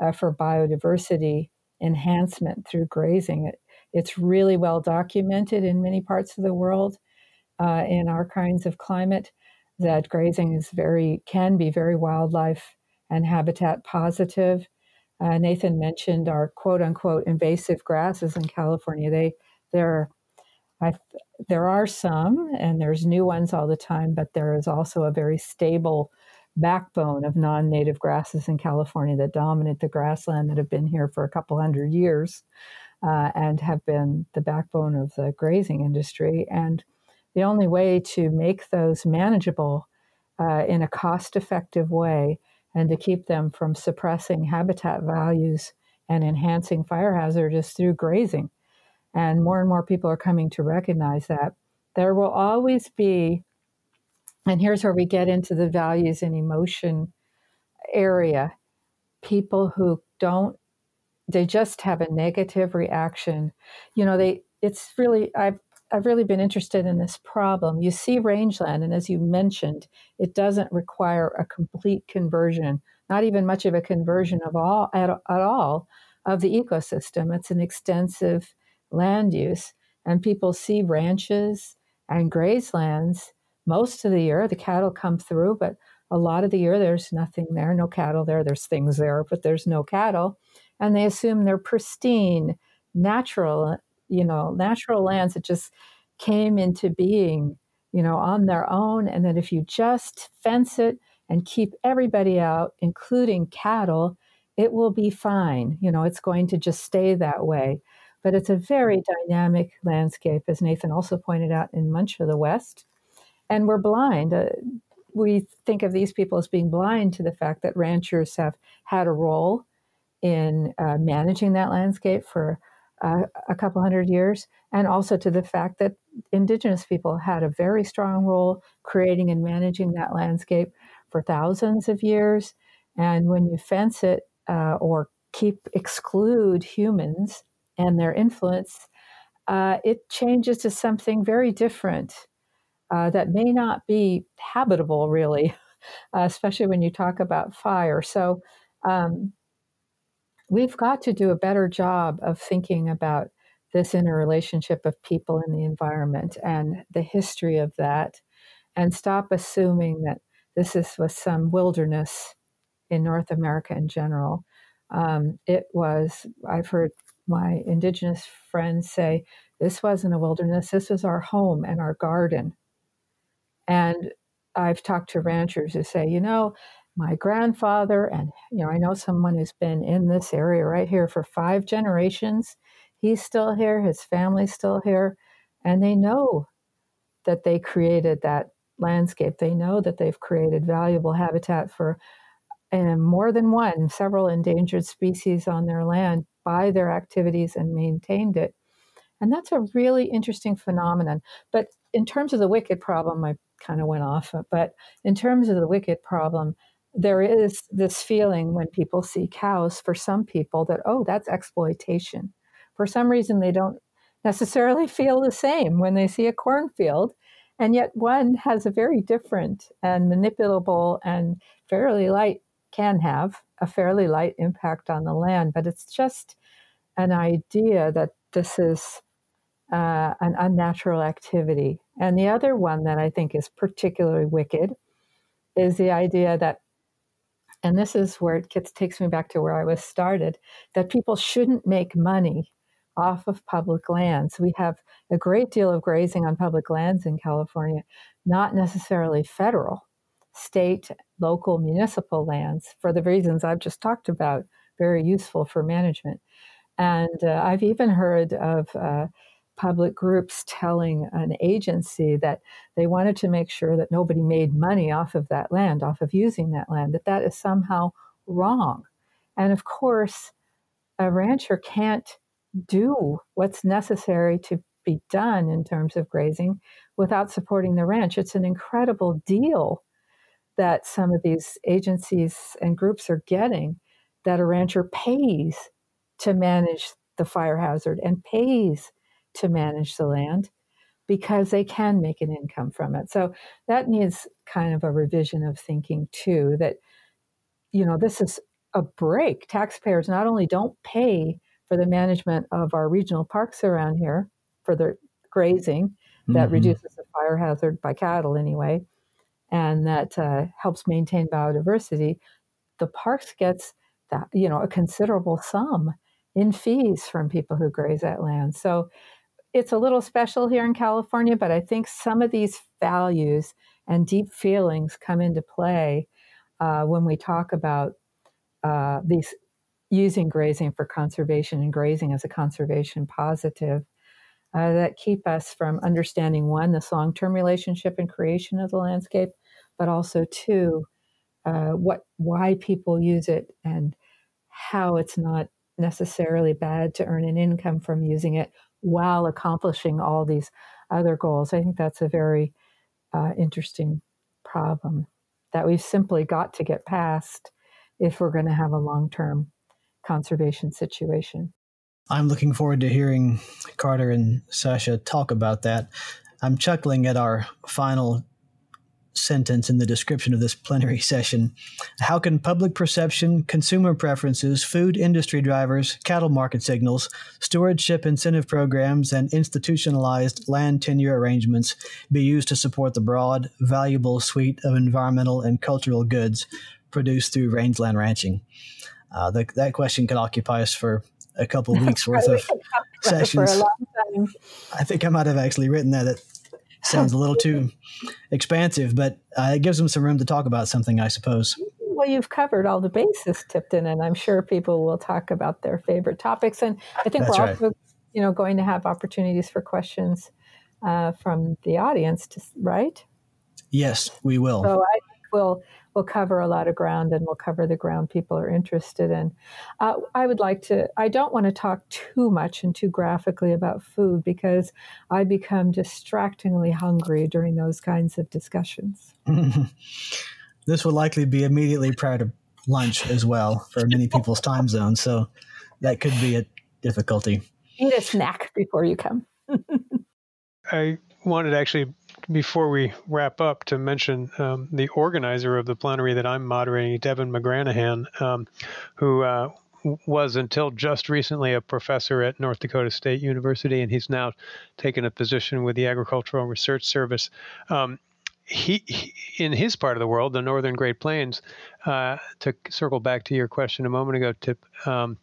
uh, for biodiversity enhancement through grazing. It, it's really well documented in many parts of the world uh, in our kinds of climate that grazing is very can be very wildlife and habitat positive. Uh, Nathan mentioned our quote unquote invasive grasses in California. They there I, there are some, and there's new ones all the time, but there is also a very stable backbone of non-native grasses in California that dominate the grassland that have been here for a couple hundred years uh, and have been the backbone of the grazing industry. And the only way to make those manageable uh, in a cost-effective way and to keep them from suppressing habitat values and enhancing fire hazard is through grazing. And more and more people are coming to recognize that there will always be, and here's where we get into the values and emotion area people who don't they just have a negative reaction you know they it's really i've I've really been interested in this problem. You see rangeland, and as you mentioned, it doesn't require a complete conversion, not even much of a conversion of all at, at all of the ecosystem. It's an extensive land use, and people see ranches and grazelands most of the year. The cattle come through, but a lot of the year there's nothing there, no cattle there. There's things there, but there's no cattle. And they assume they're pristine, natural, you know, natural lands that just came into being, you know, on their own. And that if you just fence it and keep everybody out, including cattle, it will be fine. You know, it's going to just stay that way. But it's a very dynamic landscape, as Nathan also pointed out in much of the West. And we're blind. Uh, we think of these people as being blind to the fact that ranchers have had a role in uh, managing that landscape for uh, a couple hundred years, and also to the fact that indigenous people had a very strong role creating and managing that landscape for thousands of years. And when you fence it uh, or keep exclude humans and their influence, uh, it changes to something very different uh, that may not be habitable, really, [laughs] uh, especially when you talk about fire. So, um, we've got to do a better job of thinking about this interrelationship of people and the environment and the history of that, and stop assuming that this is was some wilderness in North America in general. Um, it was, I've heard my indigenous friends say, this wasn't a wilderness, this was our home and our garden. And I've talked to ranchers who say, you know, my grandfather, and you know, I know someone who's been in this area right here for five generations. He's still here, his family's still here, and they know that they created that landscape. They know that they've created valuable habitat for and more than one, several endangered species on their land by their activities and maintained it. And that's a really interesting phenomenon. But in terms of the wicked problem, I kind of went off, but in terms of the wicked problem, there is this feeling when people see cows for some people that, oh, that's exploitation. For some reason, they don't necessarily feel the same when they see a cornfield. And yet, one has a very different and manipulable and fairly light can have a fairly light impact on the land, but it's just an idea that this is uh, an unnatural activity. And the other one that I think is particularly wicked is the idea that, and this is where it gets, takes me back to where I was started, that people shouldn't make money off of public lands. We have a great deal of grazing on public lands in California, not necessarily federal state, local, municipal lands for the reasons I've just talked about, very useful for management. And uh, I've even heard of uh, public groups telling an agency that they wanted to make sure that nobody made money off of that land, off of using that land, that that is somehow wrong. And of course, a rancher can't do what's necessary to be done in terms of grazing without supporting the ranch. It's an incredible deal that some of these agencies and groups are getting that a rancher pays to manage the fire hazard and pays to manage the land. because they can make an income from it. So that needs kind of a revision of thinking too that you know this is a break. Taxpayers not only don't pay for the management of our regional parks around here for their grazing that mm-hmm. reduces the fire hazard by cattle anyway and that uh, helps maintain biodiversity the parks gets that you know a considerable sum in fees from people who graze that land so it's a little special here in California, but I think some of these values and deep feelings come into play uh, when we talk about uh, these using grazing for conservation and grazing as a conservation positive uh, that keep us from understanding one this long-term relationship and creation of the landscape, but also two uh, what why people use it and how it's not necessarily bad to earn an income from using it while accomplishing all these other goals. I think that's a very uh, interesting problem that we've simply got to get past if we're going to have a long term conservation situation.
I'm looking forward to hearing Carter and Sasha talk about that. I'm chuckling at our final sentence in the description of this plenary [laughs] session. How can public perception, consumer preferences, food industry drivers, cattle market signals, stewardship incentive programs, and institutionalized land tenure arrangements be used to support the broad, valuable suite of environmental and cultural goods produced through rangeland ranching? Uh, the, that question could occupy us for a couple [laughs] weeks worth of sessions. I think I might have actually written that at sounds a little too expansive, but uh, it gives them some room to talk about something, I suppose.
Well, you've covered all the bases, Tipton, and I'm sure people will talk about their favorite topics. And I think That's we're right. also, you know, going to have opportunities for questions uh, from the audience, to, right?
Yes, we will.
So I think we'll we'll cover a lot of ground and we'll cover the ground people are interested in. Uh, I would like to, I don't want to talk too much and too graphically about food because I become distractingly hungry during those kinds of discussions. [laughs]
this will likely be immediately prior to lunch as well for many [laughs] people's time zones. So that could be a difficulty.
Eat a snack before you come. [laughs]
I wanted actually before we wrap up, to mention um, the organizer of the plenary that I'm moderating, Devan McGranahan, um, who uh, was until just recently a professor at North Dakota State University, and he's now taken a position with the Agricultural Research Service. Um, he, he, in his part of the world, the northern Great Plains, uh, to circle back to your question a moment ago, Tip, um,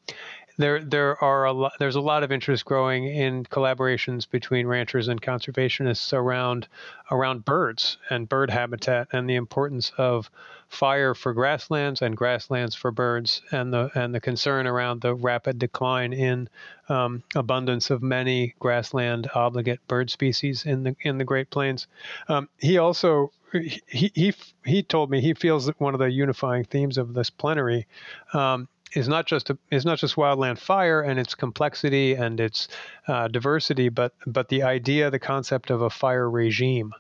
there there are a lot, there's a lot of interest growing in collaborations between ranchers and conservationists around around birds and bird habitat and the importance of fire for grasslands and grasslands for birds and the and the concern around the rapid decline in um, abundance of many grassland obligate bird species in the in the Great Plains. Um, he also he, he he told me he feels that one of the unifying themes of this plenary um, is not just a, is not just wildland fire and its complexity and its uh, diversity, but but the idea, the concept of a fire regime.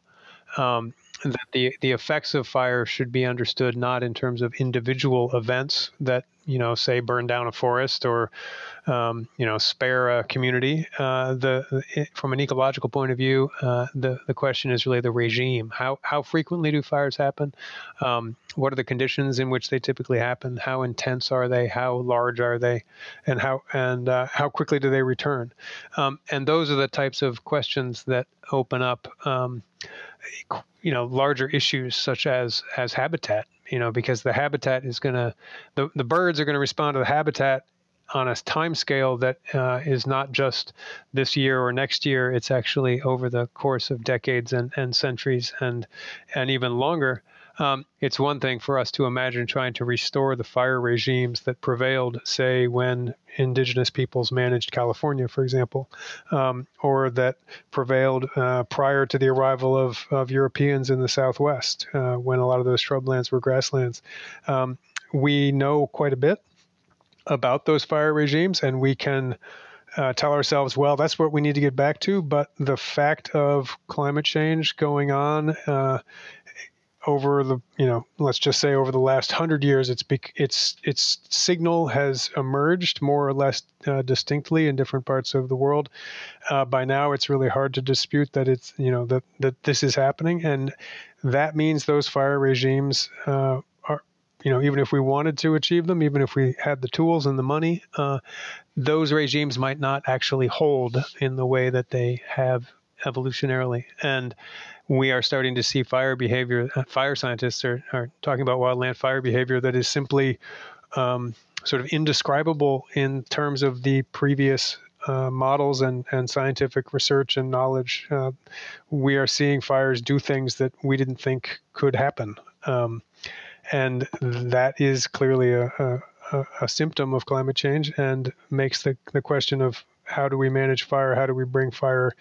Um, that the the effects of fire should be understood not in terms of individual events that you know say burn down a forest or um, you know spare a community. Uh, the it, from an ecological point of view, uh, the the question is really the regime. How how frequently do fires happen? Um, what are the conditions in which they typically happen? How intense are they? How large are they? And how and uh, how quickly do they return? Um, and those are the types of questions that open up um, you know larger issues such as as habitat you know because the habitat is going to the, the birds are going to respond to the habitat on a time scale that uh, is not just this year or next year. It's actually over the course of decades and, and centuries and and even longer um, it's one thing for us to imagine trying to restore the fire regimes that prevailed, say, when indigenous peoples managed California, for example, um, or that prevailed uh, prior to the arrival of, of Europeans in the Southwest, uh, when a lot of those shrublands were grasslands. Um, we know quite a bit about those fire regimes, and we can. Uh, tell ourselves, well, that's what we need to get back to. But the fact of climate change going on uh, over the you know let's just say over the last hundred years, it's its its signal has emerged more or less uh, distinctly in different parts of the world. Uh, by now, it's really hard to dispute that it's you know that that this is happening, and that means those fire regimes uh, are you know even if we wanted to achieve them, even if we had the tools and the money, uh, those regimes might not actually hold in the way that they have evolutionarily and we are starting to see fire behavior. Uh, fire scientists are, are talking about wildland fire behavior that is simply um, sort of indescribable in terms of the previous uh, models and, and scientific research and knowledge. Uh, we are seeing fires do things that we didn't think could happen. Um, and that is clearly a, a, a, symptom of climate change and makes the, the question of how do we manage fire? How do we bring fire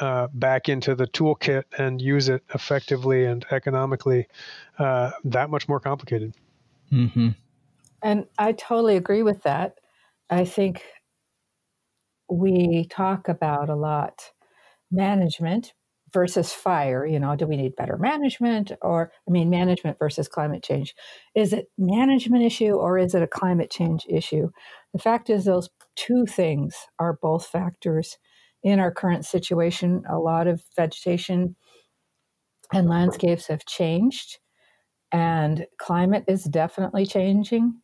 uh, back into the toolkit and use it effectively and economically? Uh, that much more complicated.
Mm-hmm. And I totally agree with that. I think we talk about a lot management versus fire. You know, do we need better management or, I mean, management versus climate change? Is it management issue or is it a climate change issue? The fact is, those two things are both factors in our current situation. A lot of vegetation and landscapes have changed, and climate is definitely changing.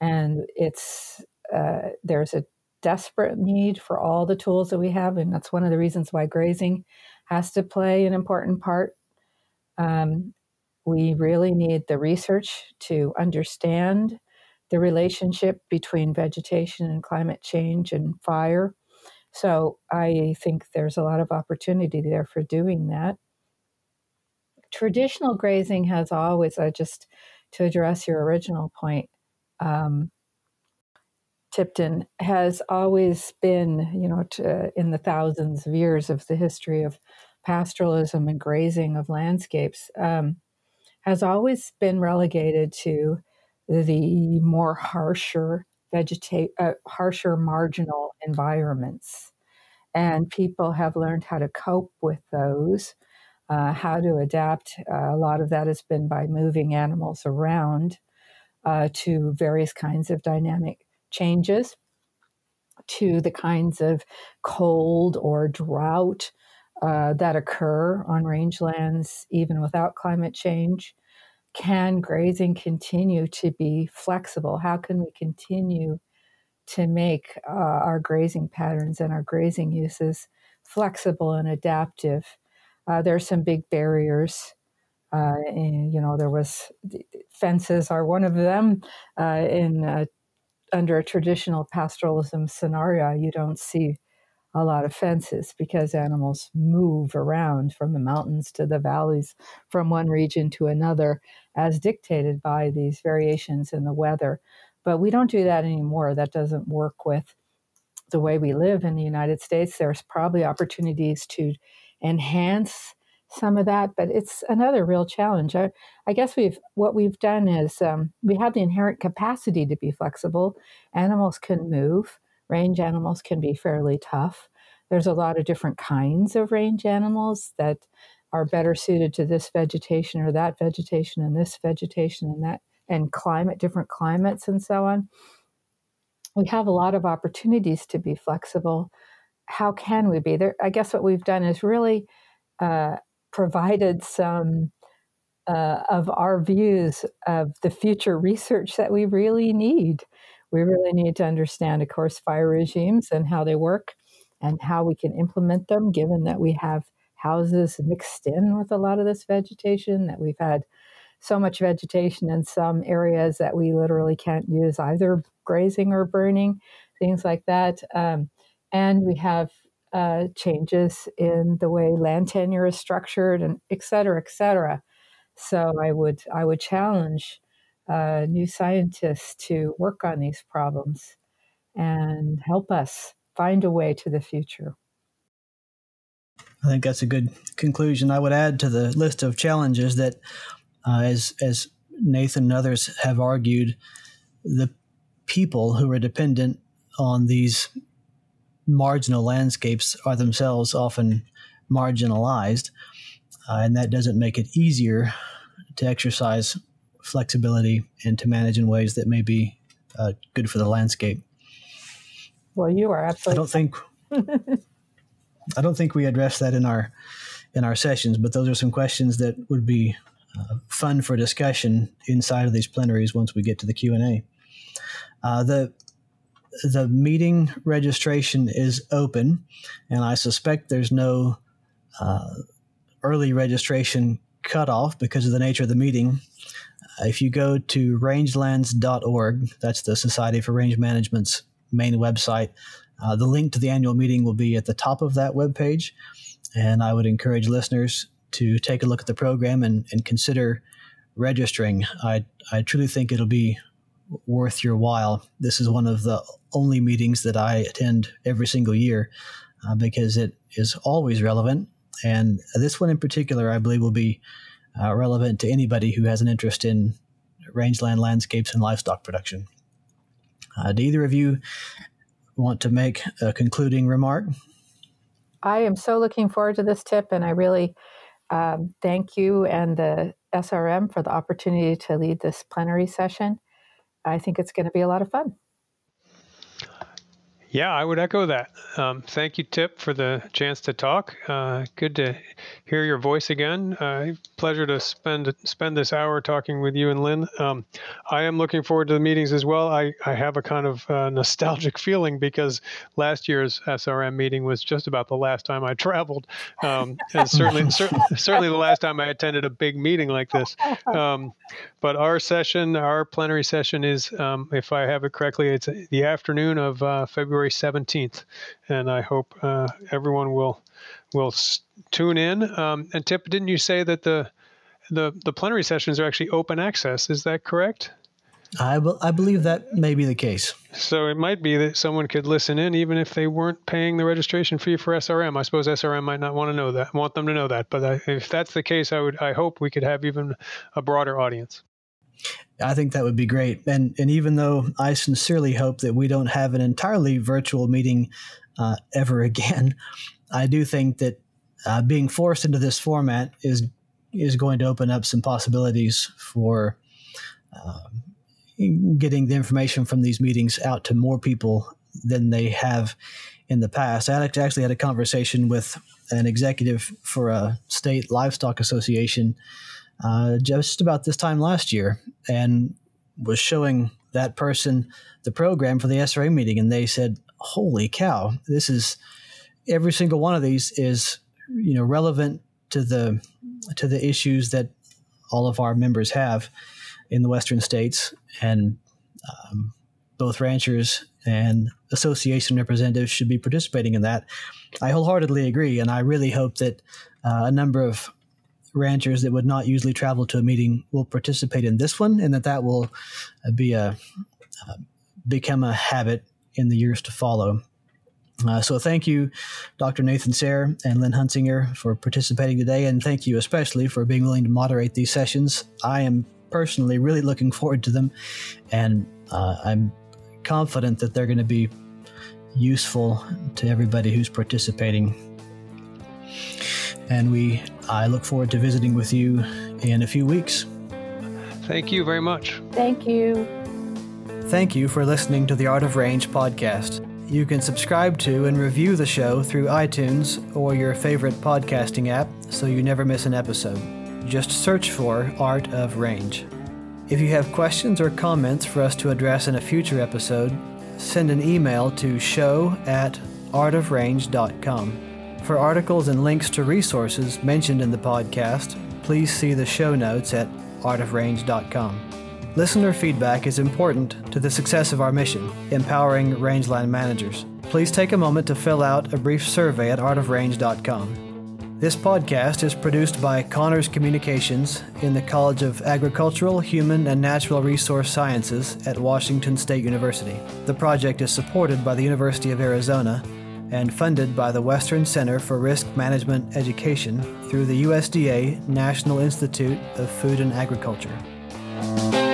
And it's uh, there's a desperate need for all the tools that we have, and that's one of the reasons why grazing has to play an important part. Um, we really need the research to understand the relationship between vegetation and climate change and fire. So I think there's a lot of opportunity there for doing that. Traditional grazing has always, uh, just to address your original point, um, Tipton has always been, you know, to, in the thousands of years of the history of pastoralism and grazing of landscapes, um, has always been relegated to the more harsher vegetate uh, harsher marginal environments. And people have learned how to cope with those uh, how to adapt. Uh, a lot of that has been by moving animals around uh, to various kinds of dynamic changes to the kinds of cold or drought uh, that occur on rangelands even without climate change can grazing continue to be flexible? How can we continue to make uh, our grazing patterns and our grazing uses flexible and adaptive? Uh, there are some big barriers. Uh, and, you know, there was fences are one of them. Uh, in uh, under a traditional pastoralism scenario, you don't see a lot of fences because animals move around from the mountains to the valleys, from one region to another, as dictated by these variations in the weather. But we don't do that anymore. That doesn't work with the way we live in the United States. There's probably opportunities to enhance some of that, but it's another real challenge. I, I guess we've what we've done is um, we have the inherent capacity to be flexible. Animals can move range animals can be fairly tough. There's a lot of different kinds of range animals that are better suited to this vegetation or that vegetation and this vegetation and that and climate, different climates and so on. We have a lot of opportunities to be flexible. How can we be there? I guess what we've done is really uh, provided some uh, of our views of the future research that we really need we really need to understand, of course, fire regimes and how they work and how we can implement them, given that we have houses mixed in with a lot of this vegetation, that we've had so much vegetation in some areas that we literally can't use either grazing or burning, things like that. Um, and we have uh, changes in the way land tenure is structured, and et cetera, et cetera. So I would I would challenge uh, new scientists to work on these problems and help us find a way to the future.
I think that's a good conclusion. I would add to the list of challenges that, uh, as as Nathan and others have argued, the people who are dependent on these marginal landscapes are themselves often marginalized, uh, and that doesn't make it easier to exercise flexibility and to manage in ways that may be uh, good for the landscape.
Well, you are absolutely.
I don't think. [laughs] I don't think we addressed that in our in our sessions, but those are some questions that would be uh, fun for discussion inside of these plenaries once we get to the Q and A. Uh, the the meeting registration is open, and I suspect there's no uh, early registration cutoff because of the nature of the meeting. If you go to rangelands.org, that's the Society for Range Management's main website, uh, the link to the annual meeting will be at the top of that webpage. And I would encourage listeners to take a look at the program and, and consider registering. I, I truly think it'll be worth your while. This is one of the only meetings that I attend every single year uh, because it is always relevant. And this one in particular, I believe, will be uh, relevant to anybody who has an interest in rangeland landscapes and livestock production. Uh, do either of you want to make a concluding remark?
I am so looking forward to this tip, and I really um, thank you and the SRM for the opportunity to lead this plenary session. I think it's going to be a lot of fun.
Yeah, I would echo that. Um, thank you, Tip, for the chance to talk. Uh, good to hear your voice again. Uh, pleasure to spend spend this hour talking with you and Lynn. Um, I am looking forward to the meetings as well. I, I have a kind of uh, nostalgic [laughs] feeling because last year's SRM meeting was just about the last time I traveled, um, and certainly cer- certainly the last time I attended a big meeting like this. But our session, our plenary session, is, um, if I have it correctly, it's the afternoon of uh, February 17th, and I hope uh, everyone will will tune in. Um, and Tip, didn't you say that the the the plenary sessions are actually open access? Is that correct?
I, be- I believe that may be the case.
So it might be that someone could listen in even if they weren't paying the registration fee for SRM. I suppose SRM might not want to know that, want them to know that. But I, if that's the case, I would I hope we could have even a broader audience.
I think that would be great. And and even though I sincerely hope that we don't have an entirely virtual meeting uh, ever [laughs] again, I do think that uh, being forced into this format is is going to open up some possibilities for uh, getting the information from these meetings out to more people than they have in the past. I actually had a conversation with an executive for a state livestock association uh, just about this time last year and was showing that person the program for the SRA meeting. And they said, Holy cow, this is every single one of these is you know relevant to the to the issues that all of our members have in the western states and um, both ranchers and association representatives should be participating in that. I wholeheartedly agree, and I really hope that uh, a number of ranchers that would not usually travel to a meeting will participate in this one, and that that will uh, be a uh, become a habit in the years to follow. Uh, so thank you, Dr. Nathan Sayre and Lynn Huntsinger, for participating today, and thank you especially for being willing to moderate these sessions. I am personally really looking forward to them, and uh, I'm confident that they're going to be useful to everybody who's participating. And we, I look forward to visiting with you in a few weeks.
Thank you very much.
Thank you.
Thank you for listening to the Art of Range podcast. You can subscribe to and review the show through iTunes or your favorite podcasting app so you never miss an episode. Just search for Art of Range. If you have questions or comments for us to address in a future episode, send an email to show at artofrange.com. For articles and links to resources mentioned in the podcast, please see the show notes at artofrange.com. Listener feedback is important to the success of our mission, empowering rangeland managers. Please take a moment to fill out a brief survey at artofrange.com. This podcast is produced by CAHNRS Communications in the College of Agricultural, Human, and Natural Resource Sciences at Washington State University. The project is supported by the University of Arizona and funded by the Western Center for Risk Management Education through the USDA National Institute of Food and Agriculture.